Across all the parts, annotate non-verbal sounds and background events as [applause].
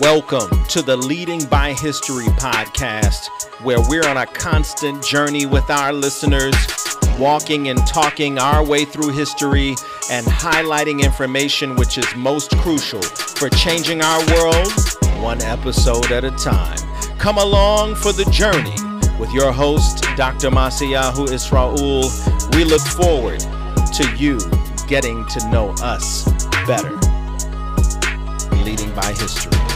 Welcome to the Leading by History podcast, where we're on a constant journey with our listeners, walking and talking our way through history and highlighting information which is most crucial for changing our world one episode at a time. Come along for the journey with your host, Dr. Ma'asehyahu Isra-Ul. We look forward to you getting to know us better. Leading by History.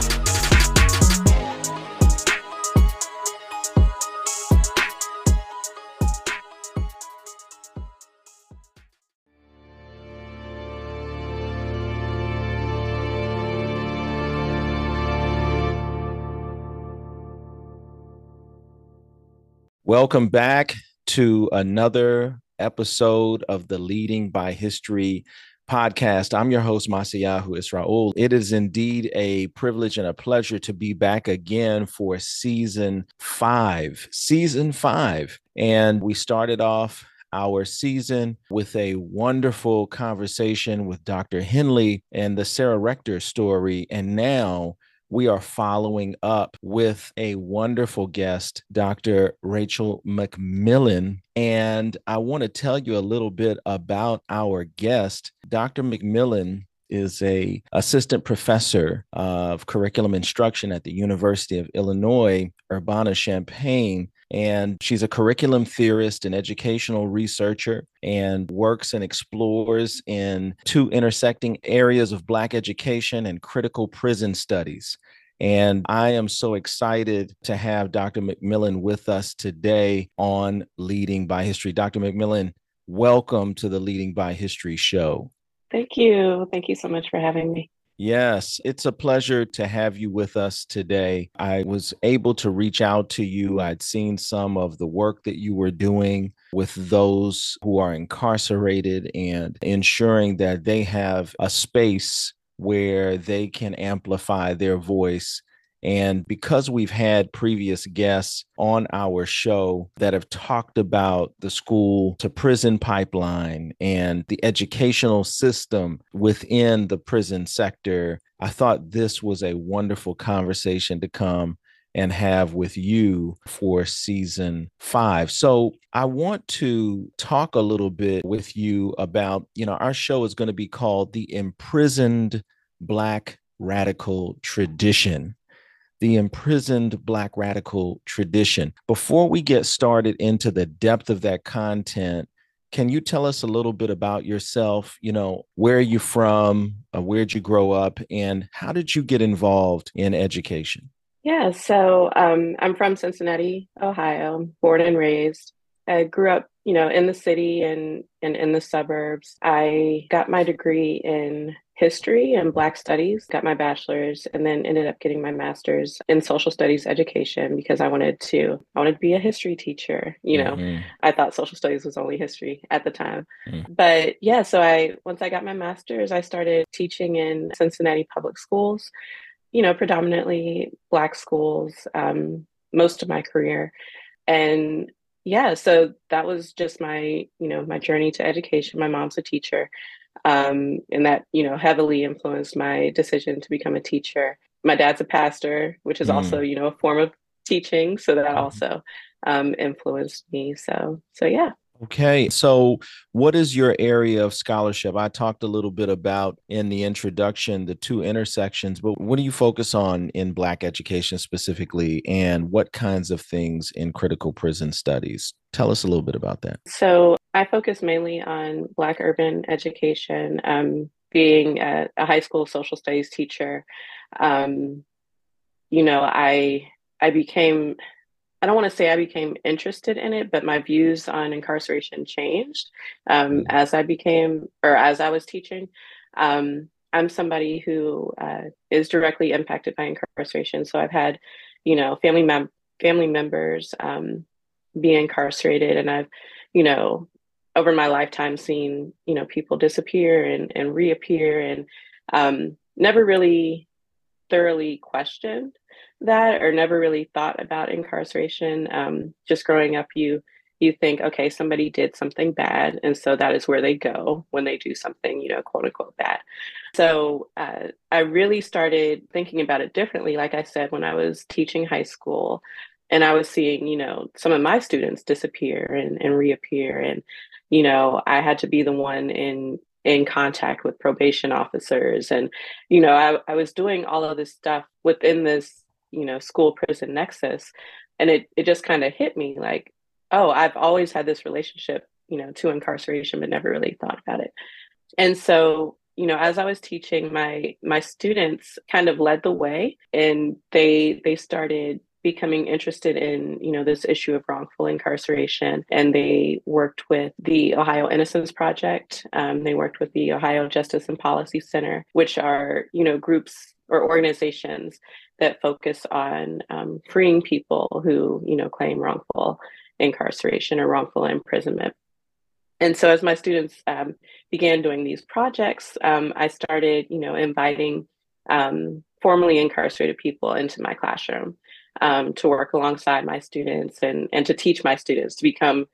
Welcome back to another episode of the Leading by History podcast. I'm your host, Ma'asehyahu Isra-Ul. It is indeed a privilege and a pleasure to be back again for season five. Season five. And we started off our season with a wonderful conversation with Dr. Henley and the Sarah Rector story. And now we are following up with a wonderful guest, Dr. Rachel McMillian. And I want to tell you a little bit about our guest. Dr. McMillian is a assistant professor of curriculum instruction at the University of Illinois Urbana-Champaign and she's a curriculum theorist and educational researcher and works and explores in two intersecting areas of Black education and critical prison studies. And I am so excited to have Dr. McMillian with us today on Leading by History. Dr. McMillian, welcome to the Leading by History show. Thank you. Thank you so much for having me. Yes, it's a pleasure to have you with us today. I was able to reach out to you. I'd seen some of the work that you were doing with those who are incarcerated and ensuring that they have a space where they can amplify their voice and because we've had previous guests on our show that have talked about the school to prison pipeline and the educational system within the prison sector, I thought this was a wonderful conversation to come and have with you for season five. So I want to talk a little bit with you about, you know, our show is going to be called The Imprisoned Black Radical Tradition the imprisoned Black radical tradition. Before we get started into the depth of that content, can you tell us a little bit about yourself? You know, where are you from? Uh, where'd you grow up? And how did you get involved in education? Yeah, so um, I'm from Cincinnati, Ohio, born and raised. I grew up, you know, in the city and, and in the suburbs. I got my degree in history and Black studies, got my bachelor's, and then ended up getting my master's in social studies education because I wanted to, I wanted to be a history teacher. You know, mm-hmm. I thought social studies was only history at the time. Mm-hmm. But yeah, so I, once I got my master's, I started teaching in Cincinnati public schools, you know, predominantly Black schools, um, most of my career. And yeah, so that was just my, you know, my journey to education. My mom's a teacher um, and that you know heavily influenced my decision to become a teacher. My dad's a pastor, which is mm. also you know a form of teaching, so that mm-hmm. also um, influenced me. So so yeah. Okay. So, what is your area of scholarship? I talked a little bit about in the introduction the two intersections, but what do you focus on in Black education specifically, and what kinds of things in critical prison studies? Tell us a little bit about that. So, I focus mainly on Black urban education. Um, being a, a, high school social studies teacher, um, you know, I I became I don't want to say I became interested in it, but my views on incarceration changed um, mm. as I became or as I was teaching. Um, I'm somebody who uh, is directly impacted by incarceration, so I've had, you know, family mem- family members um, be incarcerated, and I've, you know, over my lifetime seen you know people disappear and and reappear and um, never really thoroughly questioned that or never really thought about incarceration um, just growing up you you think, okay, somebody did something bad. And so that is where they go when they do something, you know, quote unquote bad. So uh, I really started thinking about it differently, like I said, when I was teaching high school and I was seeing, you know, some of my students disappear and, and reappear. And, you know, I had to be the one in in contact with probation officers. And, you know, I, I was doing all of this stuff within this, you know, school prison nexus. And it, it just kind of hit me like, oh, I've always had this relationship, you know, to incarceration, but never really thought about it. And so, you know, as I was teaching, my my students kind of led the way and they they started becoming interested in you know this issue of wrongful incarceration and they worked with the ohio innocence project um, they worked with the ohio justice and policy center which are you know groups or organizations that focus on um, freeing people who you know claim wrongful incarceration or wrongful imprisonment and so as my students um, began doing these projects um, i started you know inviting um, formerly incarcerated people into my classroom um, to work alongside my students and and to teach my students to become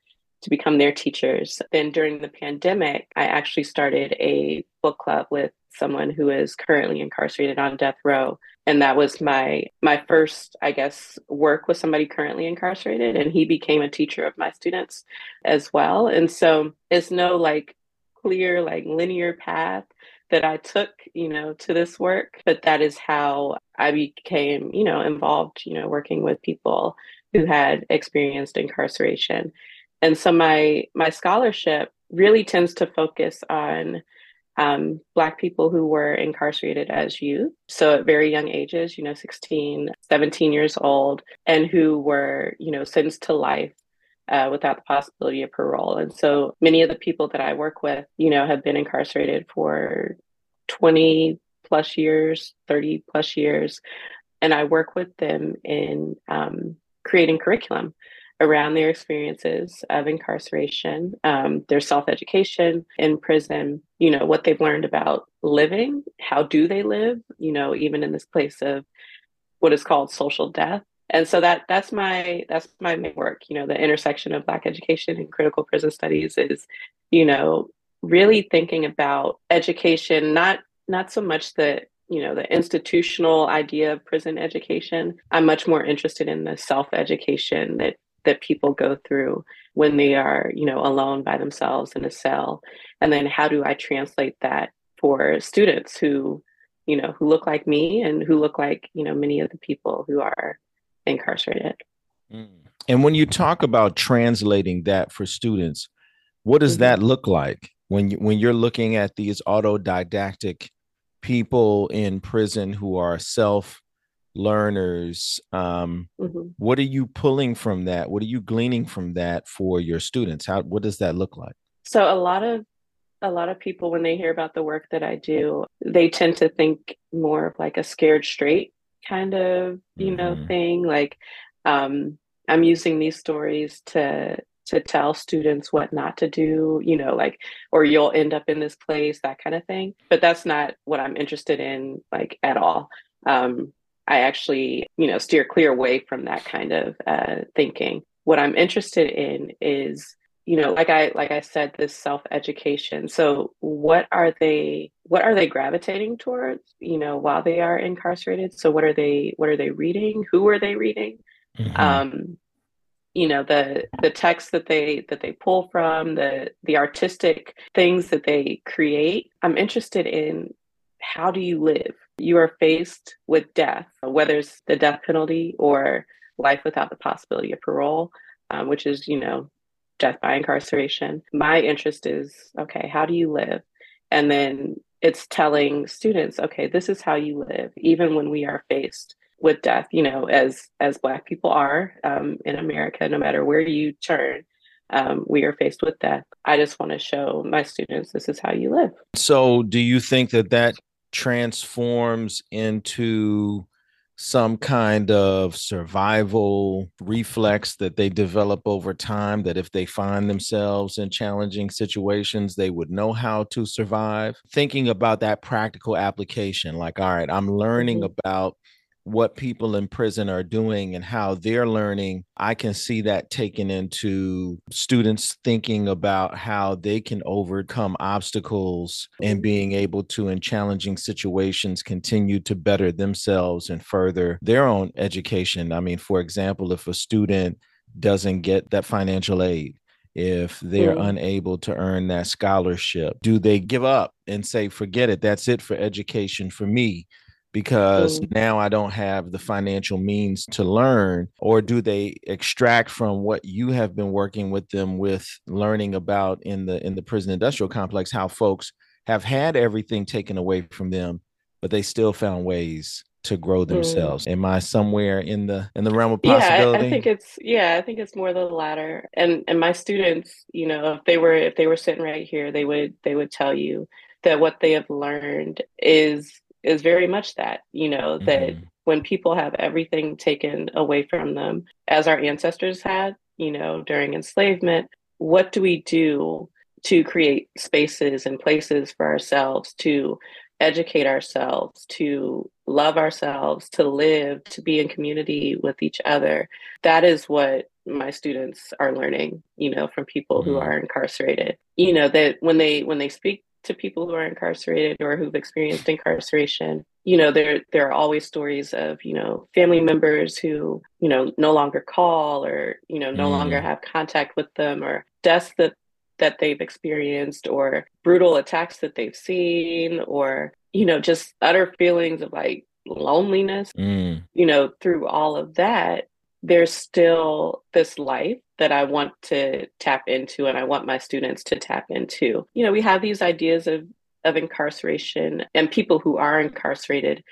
to become their teachers. Then during the pandemic, I actually started a book club with someone who is currently incarcerated on death row and that was my my first i guess work with somebody currently incarcerated and he became a teacher of my students as well and so it's no like clear like linear path that I took, you know, to this work, but that is how I became, you know, involved, you know, working with people who had experienced incarceration. And so my my scholarship really tends to focus on um, Black people who were incarcerated as youth. So at very young ages, you know, 16, 17 years old, and who were, you know, sentenced to life uh, without the possibility of parole. And so many of the people that I work with, you know, have been incarcerated for 20 plus years, 30 plus years. And I work with them in um, creating curriculum around their experiences of incarceration, um, their self education in prison, you know, what they've learned about living, how do they live, you know, even in this place of what is called social death. And so that that's my that's my main work you know the intersection of black education and critical prison studies is you know really thinking about education not not so much the you know the institutional idea of prison education. I'm much more interested in the self education that that people go through when they are you know alone by themselves in a cell and then how do i translate that for students who you know who look like me and who look like you know many of the people who are incarcerated. Mm. And when you talk about translating that for students, what does mm-hmm. that look like when you, when you're looking at these autodidactic people in prison who are self learners? Um, mm-hmm. What are you pulling from that? What are you gleaning from that for your students? How what does that look like? So a lot of a lot of people when they hear about the work that I do, they tend to think more of like a scared straight kind of you know mm-hmm. thing like um i'm using these stories to to tell students what not to do you know like or you'll end up in this place that kind of thing but that's not what i'm interested in like at all um i actually you know steer clear away from that kind of uh thinking. What i'm interested in is you know like i like i said this self education so what are they what are they gravitating towards you know while they are incarcerated? So what are they what are they reading? Who are they reading? Mm-hmm. um you know the the text that they that they pull from the the artistic things that they create. I'm interested in how do you live you are faced with death whether it's the death penalty or life without the possibility of parole um, which is you know death by incarceration. My interest is okay, how do you live? And then it's telling students, okay, this is how you live, even when we are faced with death, you know, as as Black people are um, in America, no matter where you turn. Um, we are faced with death. I just want to show my students this is how you live. So, do you think that that transforms into some kind of survival reflex that they develop over time that if they find themselves in challenging situations they would know how to survive thinking about that practical application like all right i'm learning mm-hmm. about what people in prison are doing and how they're learning, I can see that taken into students thinking about how they can overcome obstacles and being able to, in challenging situations, continue to better themselves and further their own education. I mean, for example, if a student doesn't get that financial aid, if they're mm. unable to earn that scholarship, do they give up and say, forget it, that's it for education for me? Because mm. now I don't have the financial means to learn? Or do they extract from what you have been working with them with learning about in the in the prison industrial complex how folks have had everything taken away from them, but they still found ways to grow themselves. Mm. Am I somewhere in the in the realm of possibility? Yeah, I, I think it's yeah, I think it's more the latter. And and my students, you know, if they were if they were sitting right here, they would they would tell you that what they have learned is is very much that, you know, mm-hmm. that when people have everything taken away from them, as our ancestors had, you know, during enslavement, what do we do to create spaces and places for ourselves to educate ourselves, to love ourselves, to live, to be in community with each other? That is what my students are learning you know from people who mm-hmm. are incarcerated you know that when they when they speak to people who are incarcerated or who've experienced incarceration you know there there are always stories of you know family members who you know no longer call or you know no mm. longer have contact with them or deaths that that they've experienced or brutal attacks that they've seen or you know just utter feelings of like loneliness mm. you know through all of that there's still this life that I want to tap into and I want my students to tap into. You know, we have these ideas of of incarceration and people who are incarcerated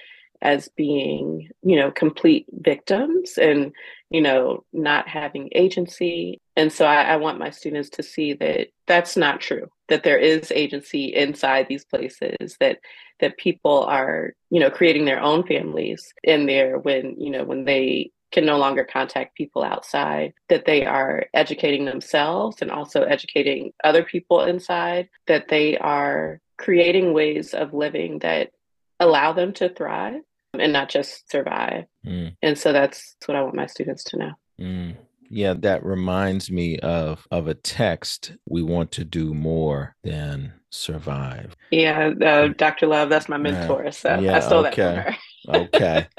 as being, you know, complete victims and, you know, not having agency. And so I, I want my students to see that that's not true, that there is agency inside these places, that that people are, you know, creating their own families in there when, you know, when they can no longer contact people outside, that they are educating themselves and also educating other people inside, that they are creating ways of living that allow them to thrive and not just survive. Mm. And so that's, what I want my students to know. Mm. Yeah, that reminds me of of a text. We want to do more than survive. Yeah, uh, Dr. Love, that's my mentor. So yeah, I stole okay. that from her. Okay. [laughs]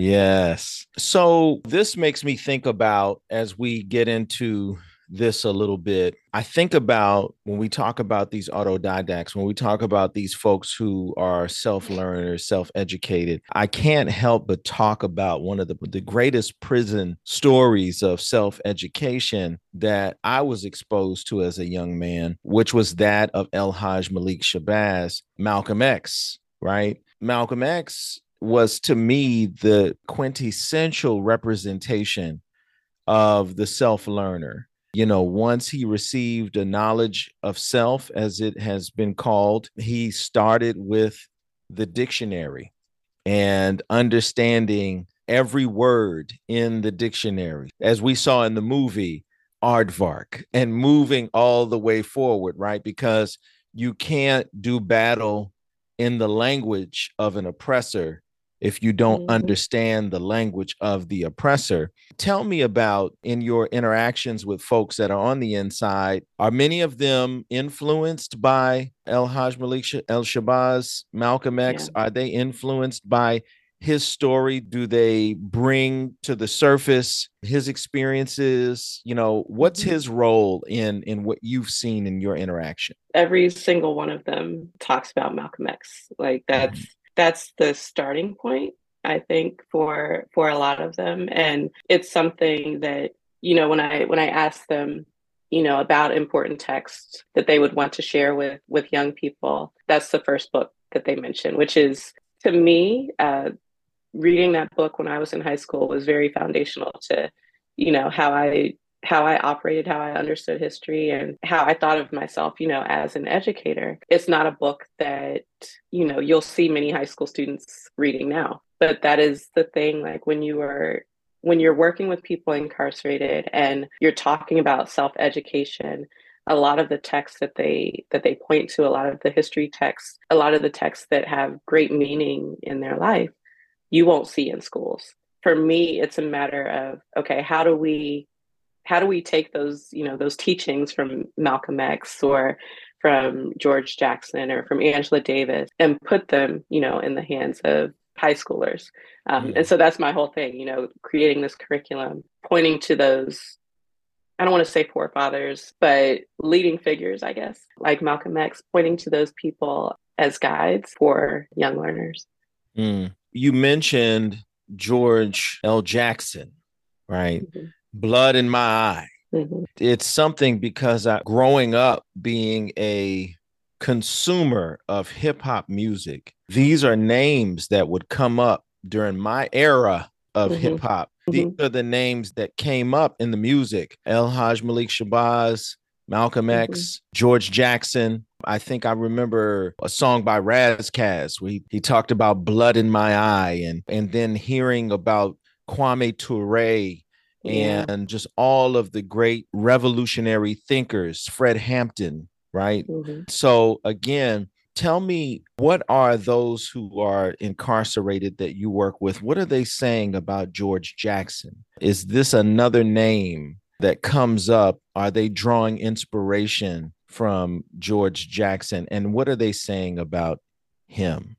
Yes. So this makes me think about as we get into this a little bit. I think about when we talk about these autodidacts, when we talk about these folks who are self learners, self educated, I can't help but talk about one of the, the greatest prison stories of self education that I was exposed to as a young man, which was that of El Haj Malik Shabazz, Malcolm X, right? Malcolm X was to me the quintessential representation of the self learner. You know, once he received a knowledge of self, as it has been called, he started with the dictionary and understanding every word in the dictionary, as we saw in the movie Aardvark, and moving all the way forward, right? Because you can't do battle in the language of an oppressor if you don't mm-hmm. understand the language of the oppressor. Tell me about in your interactions with folks that are on the inside, are many of them influenced by El Haj Malik El Shabazz, Malcolm X? Yeah. Are they influenced by his story? Do they bring to the surface his experiences? You know, what's mm-hmm. his role in in what you've seen in your interaction? Every single one of them talks about Malcolm X. Like that's mm-hmm that's the starting point i think for for a lot of them. And it's something that you know when i when i ask them you know about important texts that they would want to share with with young people that's the first book that they mention which is to me uh, reading that book when i was in high school was very foundational to you know how i how I operated, how I understood history, and how I thought of myself, you know, as an educator. It's not a book that, you know, you'll see many high school students reading now. But that is the thing, like when you are when you're working with people incarcerated and you're talking about self-education, a lot of the texts that they that they point to, a lot of the history texts, a lot of the texts that have great meaning in their life you won't see in schools. For me, it's a matter of okay, how do we how do we take those you know those teachings from Malcolm X or from George Jackson or from Angela Davis and put them you know in the hands of high schoolers um, mm-hmm. and so that's my whole thing you know creating this curriculum pointing to those I don't want to say forefathers, but leading figures, I guess, like Malcolm X, pointing to those people as guides for young learners. Mm. You mentioned George L. Jackson, right? Mm-hmm. Blood in my eye. Mm-hmm. It's something because I, growing up being a consumer of hip hop music, these are names that would come up during my era of mm-hmm. hip hop. These mm-hmm. are the names that came up in the music. El Haj Malik Shabazz, Malcolm mm-hmm. X, George Jackson. I think I remember a song by Ras Kass where he, he talked about blood in my eye and and then hearing about Kwame Ture yeah. and just all of the great revolutionary thinkers, Fred Hampton, right? Mm-hmm. So again, tell me what are those who are incarcerated that you work with? What are they saying about George Jackson? Is this another name that comes up? Are they drawing inspiration from George Jackson? And what are they saying about him?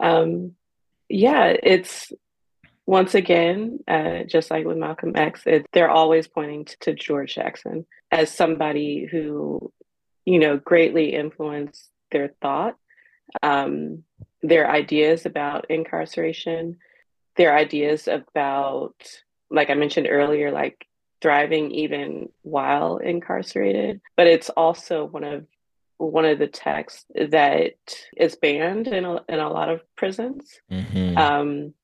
Um, yeah, it's once again, uh, just like with Malcolm X, it, they're always pointing to, to George Jackson as somebody who, you know, greatly influenced their thought, um, their ideas about incarceration, their ideas about, like I mentioned earlier, like thriving even while incarcerated. But it's also one of one of the texts that is banned in a, in a lot of prisons. Mm-hmm. Um,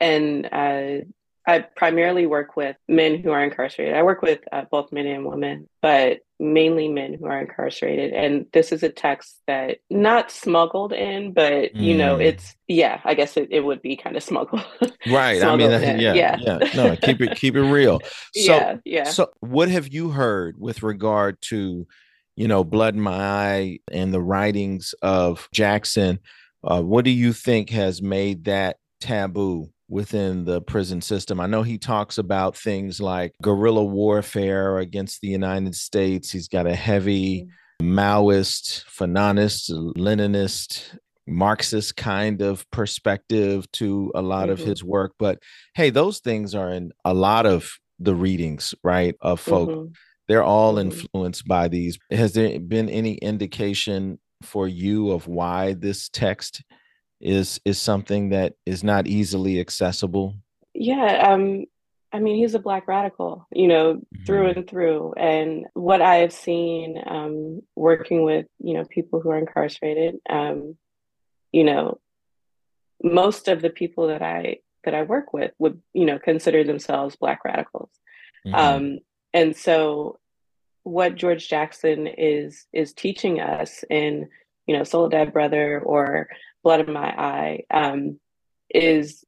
and uh, I primarily work with men who are incarcerated. I work with uh, both men and women, but mainly men who are incarcerated. And this is a text that not smuggled in, but mm. you know, mm. it's yeah. I guess it, it would be kind of smuggled. [laughs] Right. smuggled I mean, yeah, yeah, yeah. No, keep it keep it real. [laughs] So, yeah, yeah. So, what have you heard with regard to, you know, Blood in My Eye and the writings of Jackson? Uh, what do you think has made that taboo within the prison system. I know he talks about things like guerrilla warfare against the United States. He's got a heavy mm-hmm. Maoist, Fanonist, Leninist, Marxist kind of perspective to a lot mm-hmm. of his work. But hey, those things are in a lot of the readings, right, of folk. Mm-hmm. They're all mm-hmm. influenced by these. Has there been any indication for you of why this text is is something that is not easily accessible? Yeah, um, I mean, he's a black radical, you know, mm-hmm. through and through. And what I have seen um, working with, you know, people who are incarcerated, um, you know, most of the people that I that I work with would, you know, consider themselves black radicals. Mm-hmm. Um, and so, what George Jackson is is teaching us in, you know, Soledad Brother or blood in my eye um, is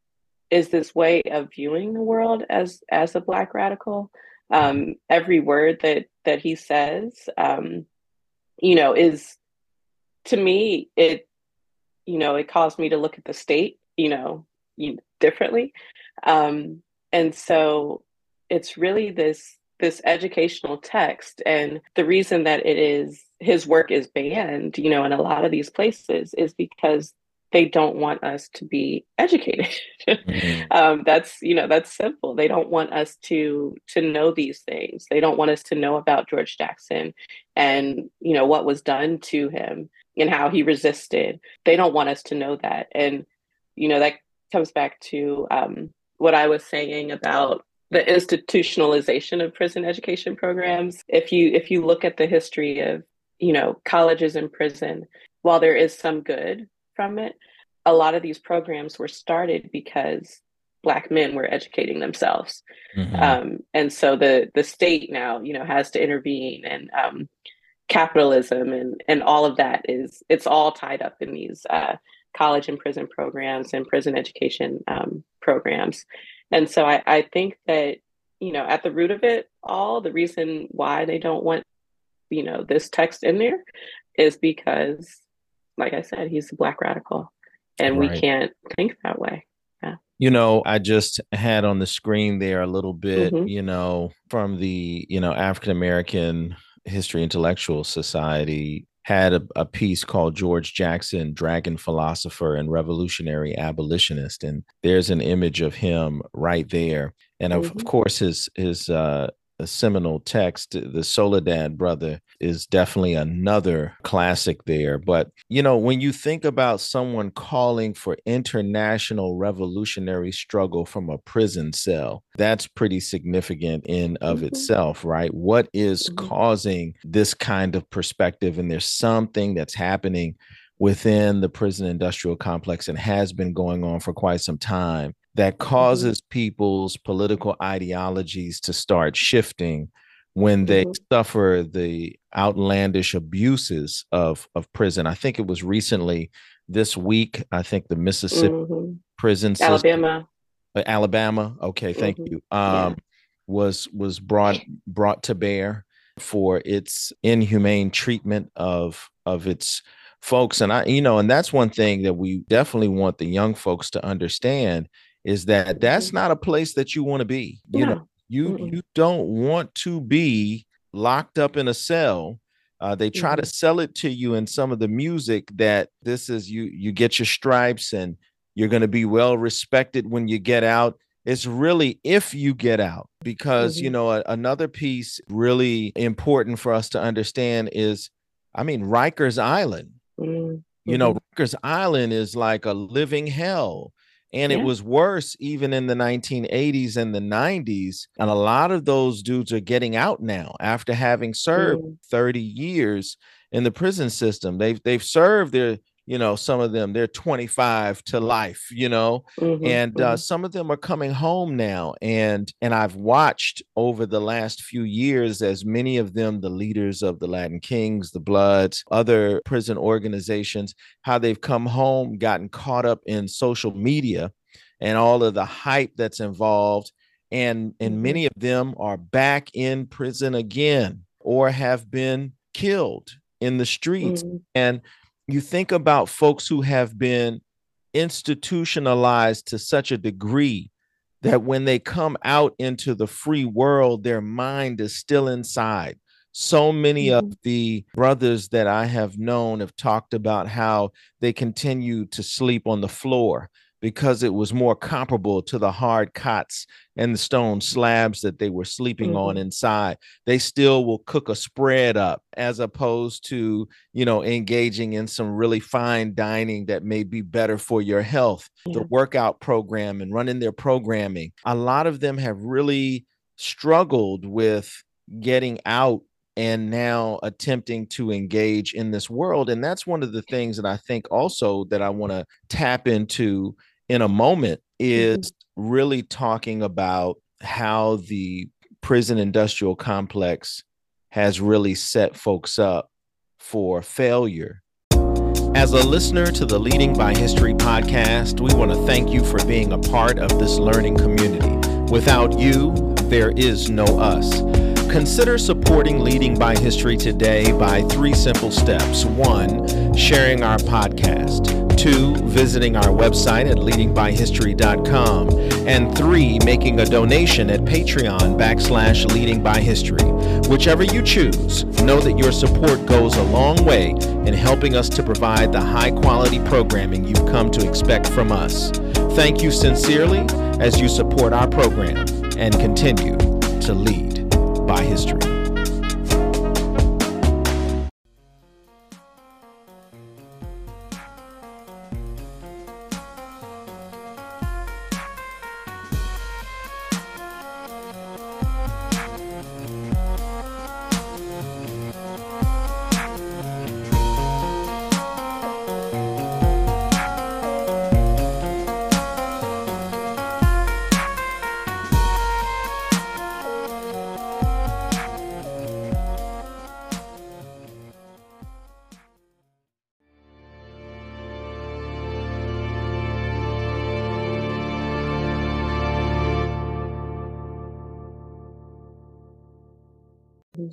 is this way of viewing the world as as a black radical. Um, every word that that he says um, you know is to me it you know it caused me to look at the state you know differently. Um, and so it's really this this educational text and the reason that it is his work is banned you know in a lot of these places is because they don't want us to be educated. Mm-hmm. [laughs] um, that's you know that's simple. They don't want us to to know these things. They don't want us to know about george jackson and you know what was done to him and how he resisted. They don't want us to know that. And you know that comes back to um, what i was saying about the institutionalization of prison education programs. If you if you look at the history of you know colleges and prison while there is some good from it. A lot of these programs were started because black men were educating themselves mm-hmm. um, and so the the state now you know has to intervene and um, capitalism and and all of that is it's all tied up in these uh, college and prison programs and prison education um, programs and so I, I think that you know at the root of it all the reason why they don't want you know this text in there is because like I said, he's a black radical. and right. we can't think that way. Yeah. You know, I just had on the screen there a little bit, mm-hmm. you know, from the, you know, African American History Intellectual Society had a, a, piece called George Jackson, Dragon Philosopher and Revolutionary Abolitionist. And there's an image of him right there. And of, mm-hmm. of course, his his uh, seminal text, the Soledad Brother, is definitely another classic there. But, you know, when you think about someone calling for international revolutionary struggle from a prison cell, that's pretty significant in of mm-hmm. itself, right? What is mm-hmm. causing this kind of perspective? And there's something that's happening within the prison industrial complex and has been going on for quite some time that mm-hmm. causes people's political ideologies to start shifting when they mm-hmm. suffer the outlandish abuses of of prison. I think it was recently this week. I think the Mississippi mm-hmm. prison system, Alabama. Uh, Alabama. Okay, thank mm-hmm. you. Um, yeah. was was brought brought to bear for its inhumane treatment of of its folks and I you know and that's one thing that we definitely want the young folks to understand is that that's mm-hmm. not a place that you want to be you know you you don't want to be locked up in a cell uh, they try mm-hmm. to sell it to you in some of the music that this is you you get your stripes and you're going to be well respected when you get out it's really if you get out because mm-hmm. you know a, another piece really important for us to understand is i mean rikers island mm-hmm. you know rikers island is like a living hell and yeah. it was worse even in the 1980s and the 90s. And a lot of those dudes are getting out now after having served mm. 30 years in the prison system. They've they've served their you know some of them they're 25 to life you know mm-hmm, and uh, mm-hmm. some of them are coming home now and and i've watched over the last few years as many of them the leaders of the latin kings the bloods other prison organizations how they've come home gotten caught up in social media and all of the hype that's involved and and mm-hmm. many of them are back in prison again or have been killed in the streets mm-hmm. and you think about folks who have been institutionalized to such a degree that when they come out into the free world, their mind is still inside. So many mm-hmm. of the brothers that I have known have talked about how they continue to sleep on the floor because it was more comparable to the hard cots and the stone slabs that they were sleeping mm-hmm. on inside. They still will cook a spread up as opposed to, you know, engaging in some really fine dining that may be better for your health. Yeah. The workout program and running their programming. A lot of them have really struggled with getting out and now attempting to engage in this world and that's one of the things that i think also that i want to tap into in a moment is mm-hmm. really talking about how the prison industrial complex has really set folks up for failure. As a listener to the Leading by History podcast, we want to thank you for being a part of this learning community. Without you, there is no us. Consider supporting Leading by History today by three simple steps. One, sharing our podcast. Two, visiting our website at leadingbyhistory.com. And three, making a donation at Patreon backslash leading by history. Whichever you choose, know that your support goes a long way in helping us to provide the high quality programming you've come to expect from us. Thank you sincerely as you support our program and continue to lead by history.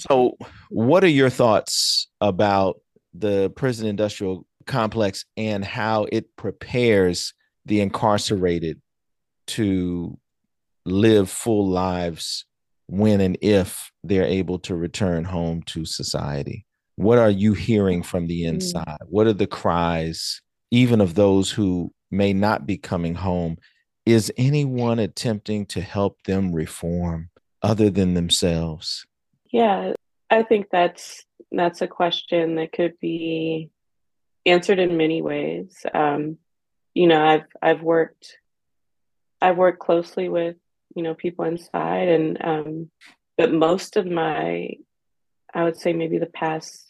So, what are your thoughts about the prison industrial complex and how it prepares the incarcerated to live full lives when and if they're able to return home to society? What are you hearing from the mm. inside? What are the cries, even of those who may not be coming home? Is anyone attempting to help them reform other than themselves? Yeah, I think that's that's a question that could be answered in many ways. Um, you know, I've I've worked I've worked closely with you know people inside, and um, but most of my I would say maybe the past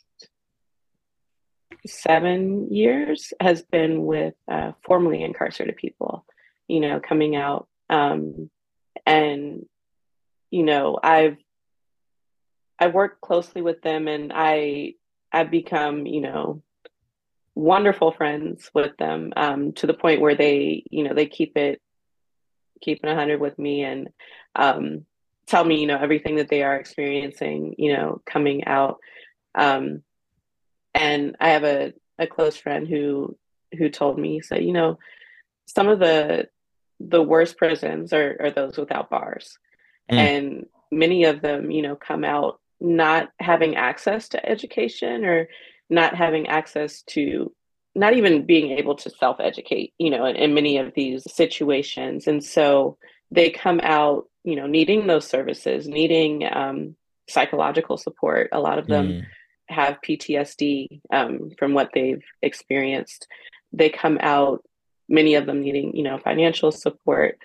seven years has been with uh, formerly incarcerated people, you know, coming out. Um, and, you know, I've, I've worked closely with them and I, I've become, you know, wonderful friends with them um, to the point where they, you know, they keep it, keeping it 100 with me and um, tell me, you know, everything that they are experiencing, you know, coming out. Um, and I have a, a close friend who who told me, said, you know, some of the the worst prisons are, are those without bars. Mm. And many of them, you know, come out not having access to education or not having access to not even being able to self-educate, you know, in, in many of these situations. And so they come out, you know, needing those services, needing um, psychological support. A lot of them mm have PTSD um, from what they've experienced. They come out, many of them needing, you know, financial support,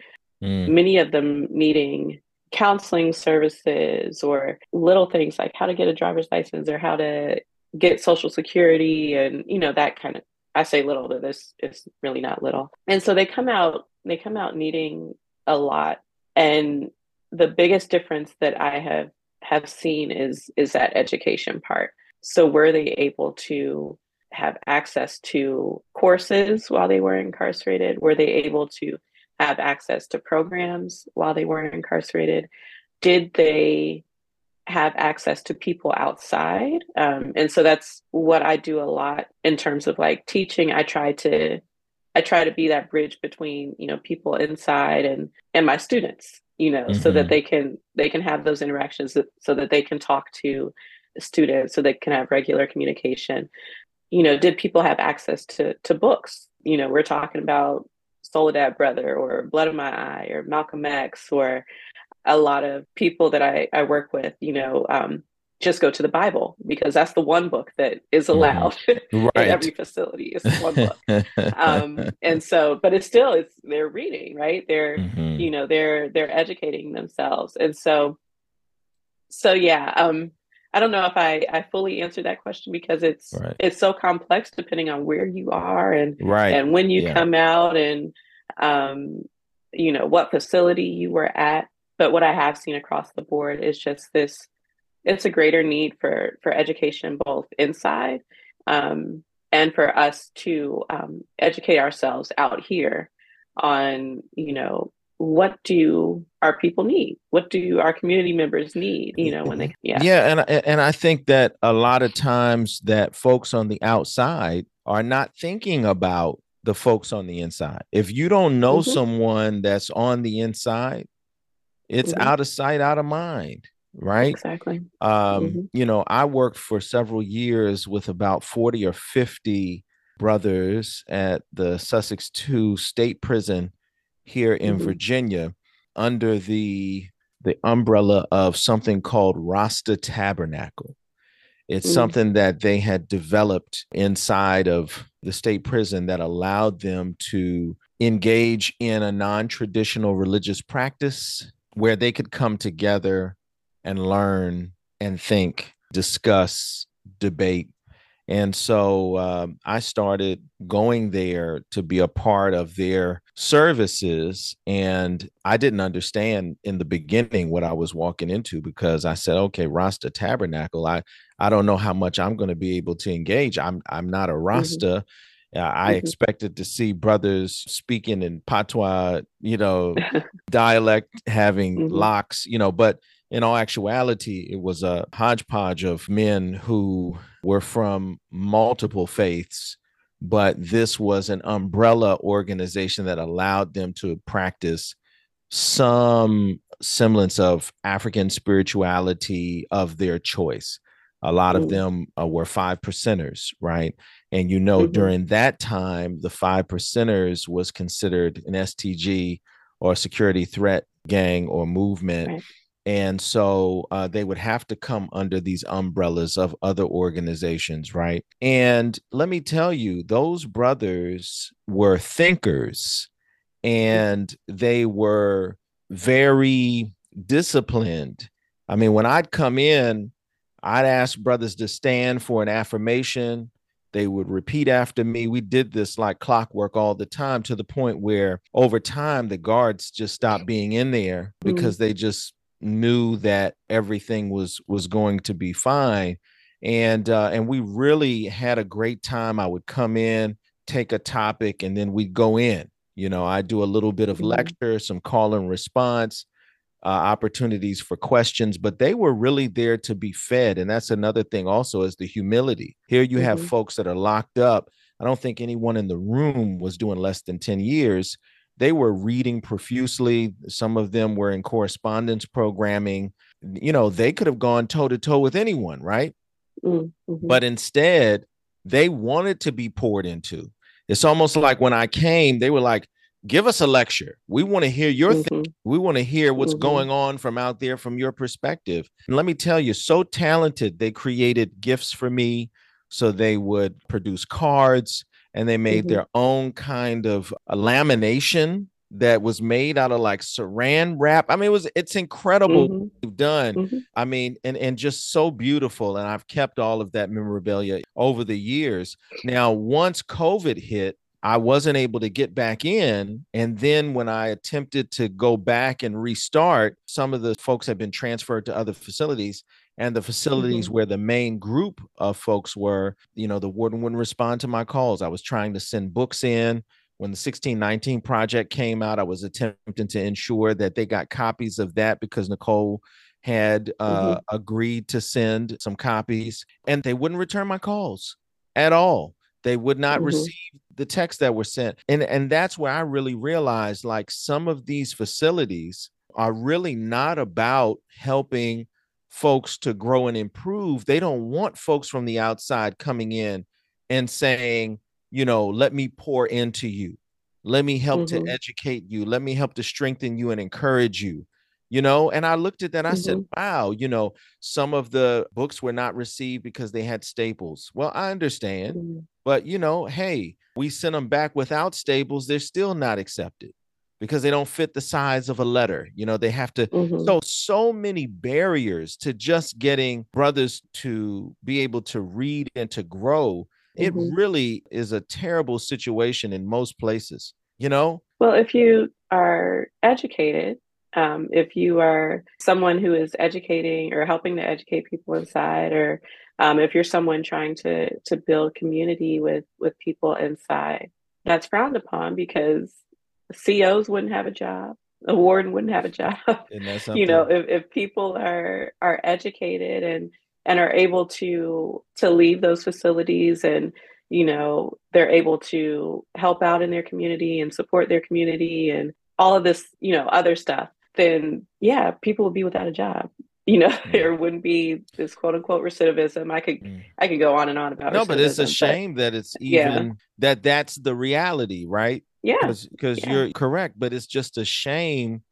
mm. many of them needing counseling services or little things like how to get a driver's license or how to get social security and you know that kind of I say little, but this is really not little. And so they come out, they come out needing a lot. And the biggest difference that I have have seen is is that education part. So were they able to have access to courses while they were incarcerated? Were they able to have access to programs while they weren't incarcerated? Did they have access to people outside? Um, and so that's what I do a lot in terms of like teaching. I try to I try to be that bridge between you know people inside and and my students you know mm-hmm. so that mm-hmm. they can they can have those interactions so that they can talk to students so they can have regular communication you know did people have access to to books you know we're talking about soledad brother or blood of my eye or malcolm x or a lot of people that i i work with you know um, just go to the bible because that's the one book that is mm-hmm. allowed [laughs] right. in every facility it's one book um, [laughs] and so but it's still it's they're reading right they're mm-hmm. you know they're they're educating themselves and so so yeah um I don't know if I, I fully answered that question because it's right. it's so complex depending on where you are and right. and when you yeah. come out and um, you know what facility you were at. But what I have seen across the board is just this it's a greater need for for education both inside um, and for us to um, educate ourselves out here on you know what do our people need what do our community members need you know when they yeah yeah and and i think that a lot of times that folks on the outside are not thinking about the folks on the inside if you don't know mm-hmm. someone that's on the inside it's mm-hmm. out of sight out of mind right exactly um mm-hmm. you know i worked for several years with about 40 or 50 brothers at the sussex 2 state prison here in mm-hmm. Virginia under the the umbrella of something called Rasta Tabernacle. It's mm-hmm. something that they had developed inside of the state prison that allowed them to engage in a non-traditional religious practice where they could come together and learn and think, discuss, debate, and so um, I started going there to be a part of their services. And I didn't understand in the beginning what I was walking into because I said, okay, Rasta Tabernacle, I, I don't know how much I'm going to be able to engage. I'm, I'm not a mm-hmm. Rasta. Mm-hmm. I mm-hmm. expected to see brothers speaking in patois, you know, [laughs] dialect, having mm-hmm. locks, you know, but in all actuality, it was a hodgepodge of men who were from multiple faiths but this was an umbrella organization that allowed them to practice some semblance of African spirituality of their choice. A lot mm. of them uh, were five percenters, right? And you know, mm-hmm. during that time, the five percenters was considered an STG or security threat gang or movement. Right. And so uh, they would have to come under these umbrellas of other organizations, right? And let me tell you, those brothers were thinkers and they were very disciplined. I mean, when I'd come in, I'd ask brothers to stand for an affirmation. They would repeat after me. We did this like clockwork all the time to the point where over time the guards just stopped being in there because mm-hmm. they just knew that everything was was going to be fine. And uh, and we really had a great time. I would come in, take a topic, and then we'd go in. You know, I do a little bit of mm-hmm. lecture, some call and response, uh, opportunities for questions, but they were really there to be fed. And that's another thing, also, is the humility. Here you mm-hmm. have folks that are locked up. I don't think anyone in the room was doing less than 10 years. They were reading profusely. Some of them were in correspondence programming. You know, they could have gone toe to toe with anyone, right? Mm-hmm. But instead, they wanted to be poured into. It's almost like when I came, they were like, give us a lecture. We want to hear your mm-hmm. thing. We want to hear what's mm-hmm. going on from out there from your perspective. And let me tell you, so talented. They created gifts for me. So they would produce cards and they made mm-hmm. their own kind of lamination that was made out of like saran wrap. I mean, it was it's incredible mm-hmm. done. Mm-hmm. I mean, and and just so beautiful. And I've kept all of that memorabilia over the years. Now, once COVID hit, I wasn't able to get back in. And then when I attempted to go back and restart, some of the folks had been transferred to other facilities. And the facilities mm-hmm. where the main group of folks were, you know, the warden wouldn't respond to my calls. I was trying to send books in when the 1619 project came out, I was attempting to ensure that they got copies of that because Nikole had uh, mm-hmm. agreed to send some copies and they wouldn't return my calls at all. They would not mm-hmm. receive the texts that were sent. And, and that's where I really realized like some of these facilities are really not about helping folks to grow and improve. They don't want folks from the outside coming in and saying, you know, let me pour into you. Let me help mm-hmm. to educate you. Let me help to strengthen you and encourage you. You know, and I looked at that. I mm-hmm. said, wow, you know, some of the books were not received because they had staples. Well, I understand. Mm-hmm. But, you know, hey, we sent them back without staples. They're still not accepted because they don't fit the size of a letter. You know, they have to. Mm-hmm. So, so many barriers to just getting brothers to be able to read and to grow it mm-hmm. really is a terrible situation in most places, you know? Well, if you are educated, um, if you are someone who is educating or helping to educate people inside, or um, if you're someone trying to to build community with with people inside, that's frowned upon because COs wouldn't have a job, a warden wouldn't have a job. [laughs] you know, if, if people are are educated and and are able to to leave those facilities and you know they're able to help out in their community and support their community and all of this you know other stuff then yeah people would be without a job you know [laughs] mm. there wouldn't be this quote unquote recidivism i could mm. i could go on and on about it. no but it's a shame but, that it's even yeah. that that's the reality right yeah because yeah. you're correct but it's just a shame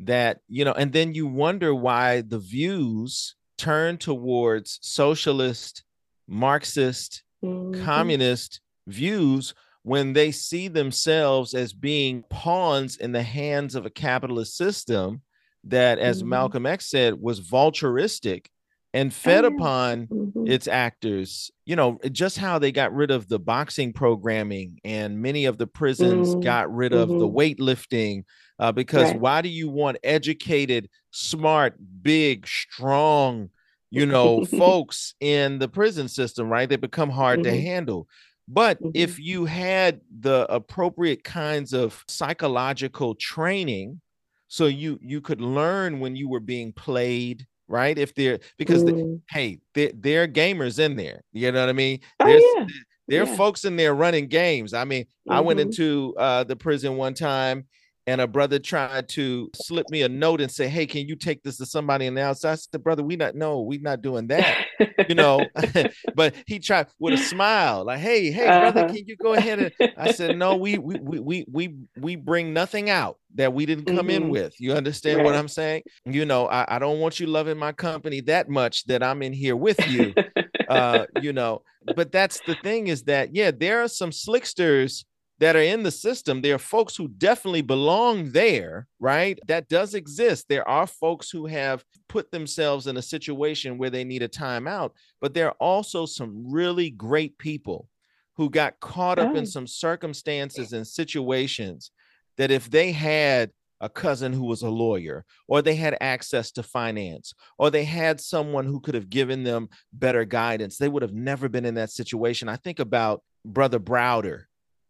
that you know and then you wonder why the views turn towards socialist, Marxist, mm-hmm. communist views when they see themselves as being pawns in the hands of a capitalist system that, as mm-hmm. Malcolm X said, was vulturistic and fed oh, upon mm-hmm. its actors. You know, just how they got rid of the boxing programming and many of the prisons mm-hmm. got rid of the mm-hmm. weightlifting uh, because right. why do you want educated, smart, big, strong, you know, [laughs] folks in the prison system, right? They become hard mm-hmm. to handle. But mm-hmm. if you had the appropriate kinds of psychological training, so you you could learn when you were being played, right? If they're because mm. the, hey, they're, they're, gamers in there. You know what I mean? Oh, yeah. there are Yeah. folks in there running games. I mean, I went Mhm. into uh, the prison one time and a brother tried to slip me a note and say, Hey, can you take this to somebody on the outside? I said, Brother, we not, no, we not doing that. You know, [laughs] [laughs] but he tried with a smile, like, Hey, hey, brother, Uh-huh. can you go ahead and I said, No, we we we we we bring nothing out that we didn't come in Mhm. with. You understand what I'm saying? You know, I, I don't want you loving my company that much that I'm in here with you. [laughs] uh, you know, but that's the thing is that yeah, there are some slicksters that are in the system. There are folks who definitely belong there, right? That does exist. There are folks who have put themselves in a situation where they need a timeout, but there are also some really great people who got caught up in some circumstances and situations that if they had a cousin who was a lawyer, or they had access to finance, or they had someone who could have given them better guidance, they would have never been in that situation. I think about Brother Browder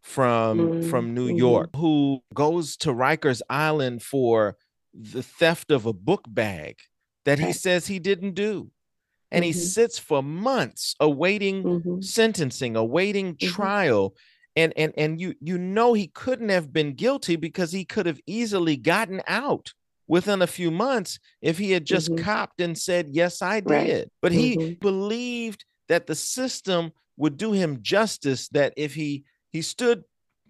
from Mm, from New mhm. York, who goes to Rikers Island for the theft of a book bag that he says he didn't do. And he Mhm. sits for months awaiting Mhm. sentencing, awaiting trial. And and and you you know he couldn't have been guilty because he could have easily gotten out within a few months if he had just copped and said, Yes, I Right. did. But he believed that the system would do him justice, that if he he stood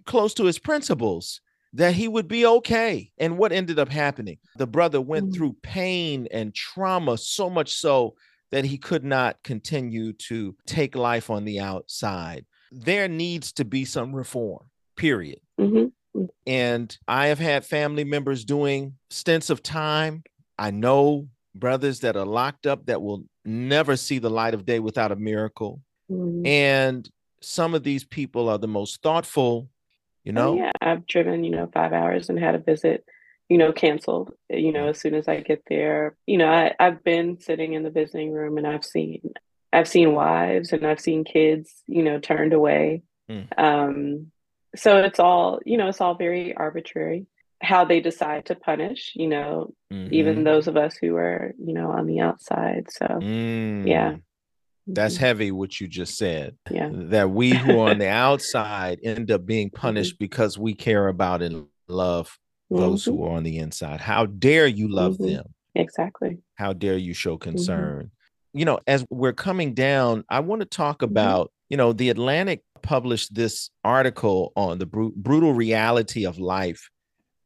close to his principles, that he would be okay. And what ended up happening? The brother went Mm. through pain and trauma so much so that he could not continue to take life on the outside. There needs to be some reform, period. Mhm. And I have had family members doing stints of time. I know brothers that are locked up that will never see the light of day without a miracle. Mhm. And some of these people are the most thoughtful, you Oh, know? yeah, I've driven, you know, 5 hours and had a visit, you know, canceled, you know, as soon as I get there. You know, I I've been sitting in the visiting room and I've seen I've seen wives and I've seen kids, you know, turned away. Mm. Um, so it's all, you know, it's all very arbitrary how they decide to punish, you know, even Mhm. those of us who are, you know, on the outside. So, yeah. That's Mhm. heavy what you just said. Yeah. That we who are on the [laughs] outside end up being Mm-hmm. punished because we care about and love those Mhm. who are on the inside. How dare you love Mhm. them? Exactly. How dare you show Mm-hmm. concern? You know, as we're coming down, I want to talk about, you know, the Atlantic published this article on the bru- brutal reality of life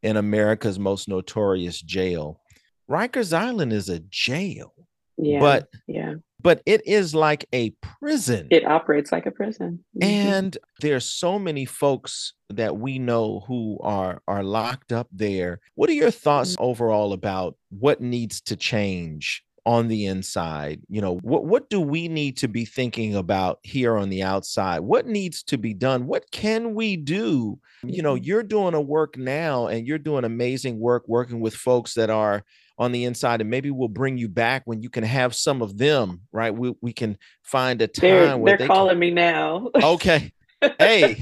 in America's most notorious jail. Rikers Island is a jail, Yeah. but yeah. But it is like a prison. It operates like a prison. Mhm. and there's so many folks that we know who are are locked up there what are your thoughts overall about what needs to change on the inside you know what what do we need to be thinking about here on the outside what needs to be done what can we do you know Mhm. you're doing a work now and you're doing amazing work working with folks that are on the inside and maybe we'll bring you back when you can have some of them right we, we can find a time They're where they're they can- calling me now. okay hey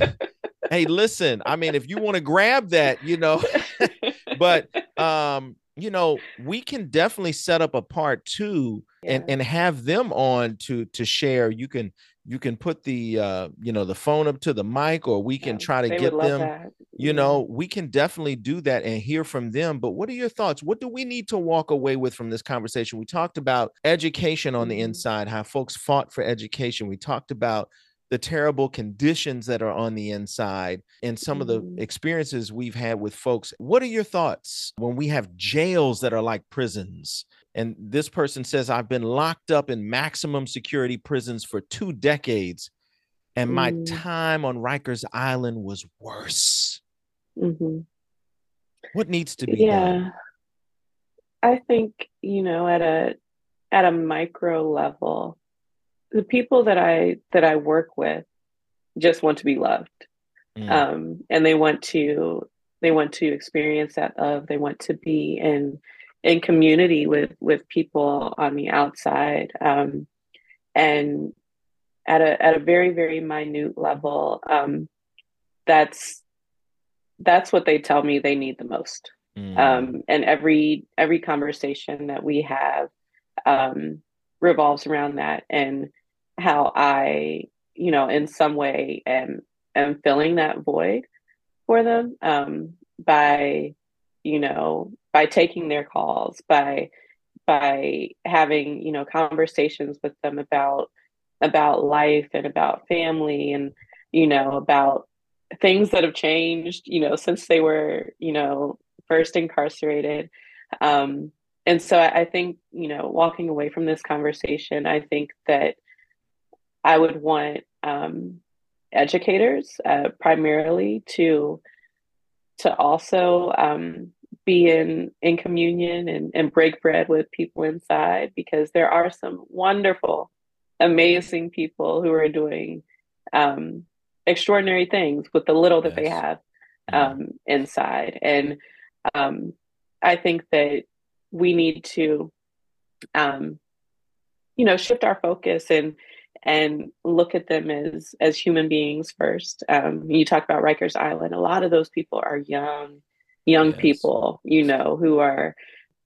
hey listen i mean if you want to grab that you know [laughs] but um you know we can definitely set up a part two and Yeah. and have them on to to share you can you can put the uh you know the phone up to the mic or we can Yeah, try to get them that. you Yeah. know we can definitely do that and hear from them but what are your thoughts what do we need to walk away with from this conversation we talked about education on the Mhm. inside how folks fought for education we talked about the terrible conditions that are on the inside and some of the Mhm. experiences we've had with folks what are your thoughts when we have jails that are like prisons and this person says i've been locked up in maximum security prisons for two decades and my Mm. time on Rikers Island was worse. Mhm. What needs to be Yeah. done? I think, you know, at a at a micro level, the people that I that I work with just want to be loved. Mm, Um, and they want to they want to experience that love. They want to be in in community with with people on the outside. Um, and at a at a very, very minute level, um, that's that's what they tell me they need the most. mm, um, and every every conversation that we have um, revolves around that and how I you know, in some way am am filling that void for them um, by, you know, by taking their calls, by by having you know conversations with them about about life and about family and you know about things that have changed you know since they were you know first incarcerated. Um, and so I, I think you know walking away from this conversation i think that i would want um, educators uh, primarily to to also um, be in in communion and, and break bread with people inside because there are some wonderful amazing people who are doing um, extraordinary things with the little that yes. they have um, inside and um, i think that we need to um, you know shift our focus and and look at them as as human beings first um, you talk about rikers island a lot of those people are young young yes. people, you know, who are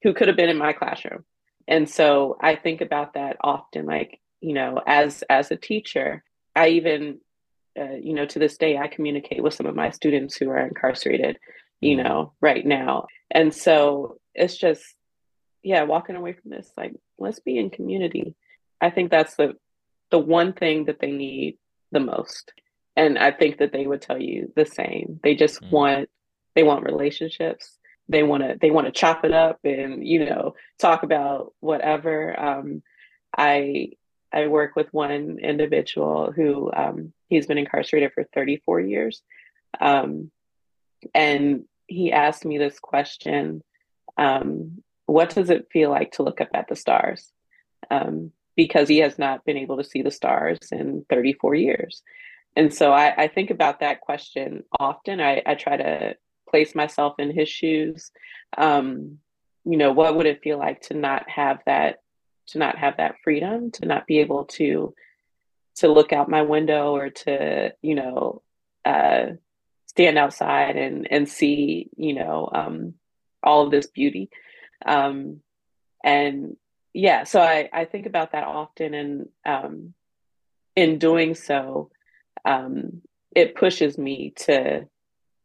who could have been in my classroom. And so I think about that often like, you know, as as a teacher, I even uh, you know, to this day I communicate with some of my students who are incarcerated, you mm-hmm. know, right now. And so it's just yeah, walking away from this like let's be in community. I think that's the the one thing that they need the most. And I think that they would tell you the same. They just mm. want they want relationships they want to they want to chop it up and you know talk about whatever um, i i work with one individual who um, he's been incarcerated for 34 years um, and he asked me this question um, what does it feel like to look up at the stars? Um, because he has not been able to see the stars in 34 years. And so I, I think about that question often. I, I try to place myself in his shoes. Um, you know what would it feel like to not have that to not have that freedom to not be able to to look out my window or to you know uh, stand outside and and see you know um, all of this beauty um, and yeah so i i think about that often and um, in doing so um, it pushes me to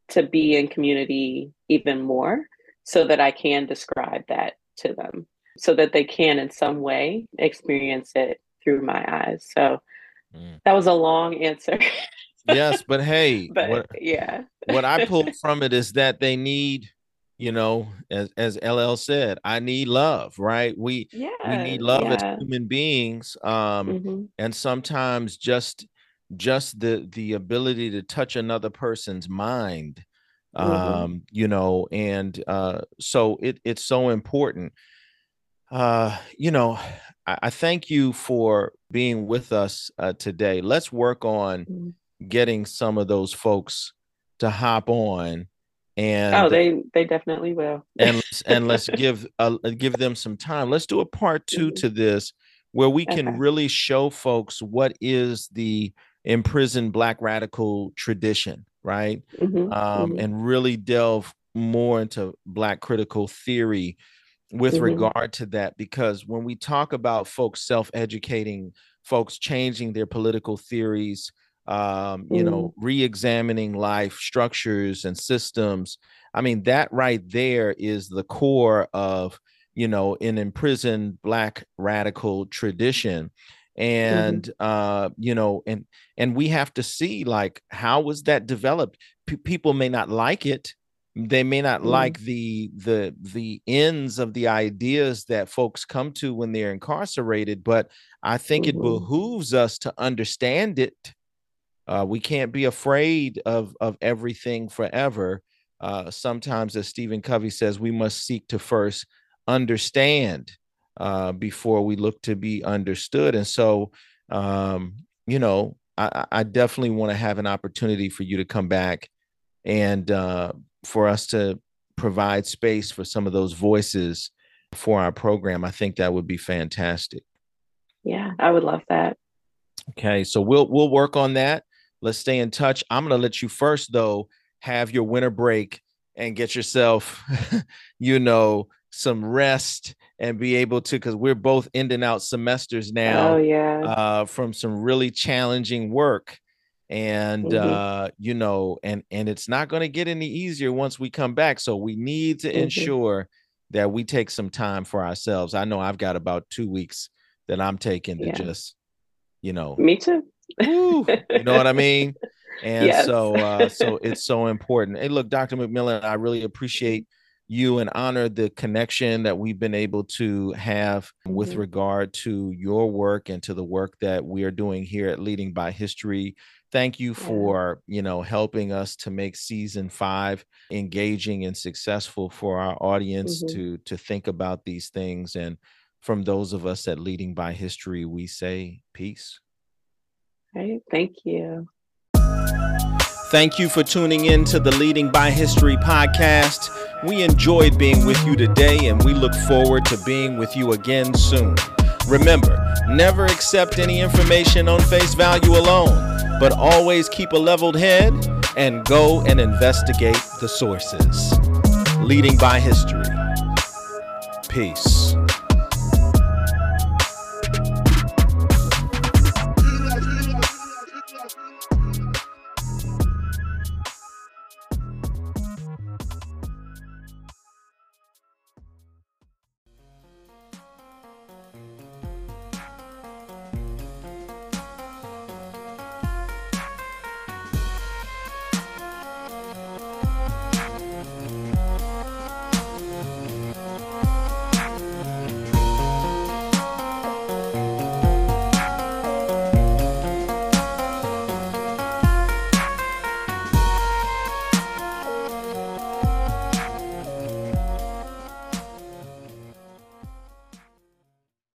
to be in community even more so that I can describe that to them so that they can in some way experience it through my eyes. So mm. that was a long answer. yes, but hey, [laughs] but what, yeah. what I pulled [laughs] from it is that they need you know as as ll said i need love right we yeah, we need love yeah. as human beings um mm-hmm. and sometimes just just the the ability to touch another person's mind mm-hmm. um you know and uh so it it's so important uh you know I, I thank you for being with us uh, today let's work on mm-hmm. getting some of those folks to hop on and oh they they definitely will and [laughs] and let's give uh, give them some time let's do a part 2 mm-hmm. to this where we can okay. really show folks what is the imprisoned black radical tradition right mm-hmm, um, mm-hmm. and really delve more into black critical theory with mm-hmm. regard to that because when we talk about folks self-educating folks changing their political theories um, you know mm-hmm. re-examining life structures and systems i mean that right there is the core of you know an imprisoned black radical tradition Mm-hmm. and mm-hmm. uh you know and and we have to see like how was that developed P- people may not like it they may not mm-hmm. like the the the ends of the ideas that folks come to when they're incarcerated but i think mm-hmm. it behooves us to understand it uh, we can't be afraid of of everything forever uh, sometimes as stephen covey says we must seek to first understand uh, before we look to be understood. And so, um, you know, I, I definitely want to have an opportunity for you to come back and uh, for us to provide space for some of those voices for our program. I think that would be fantastic. Yeah, I would love that. Okay, so we'll we'll work on that. Let's stay in touch. I'm going to let you first though have your winter break and get yourself, [laughs] you know, some rest and be able to because we're both ending out semesters now oh yeah uh, from some really challenging work and Mhm. uh you know and and it's not going to get any easier once we come back so we need to Mhm. ensure that we take some time for ourselves i know i've got about two weeks that i'm taking to Yeah. just you know me too woo, you know what i mean [laughs] and Yes. so uh so [laughs] it's so important hey look dr mcmillian i really appreciate you and honor the connection that we've been able to have with Mhm. regard to your work and to the work that we are doing here at leading by history thank you for you know helping us to make season five engaging and successful for our audience Mhm. to to think about these things and from those of us at leading by history we say peace thank you Thank you for tuning in to the Leading by History podcast. We enjoyed being with you today and we look forward to being with you again soon. Remember, never accept any information on face value alone, but always keep a leveled head and go and investigate the sources. Leading by History. Peace.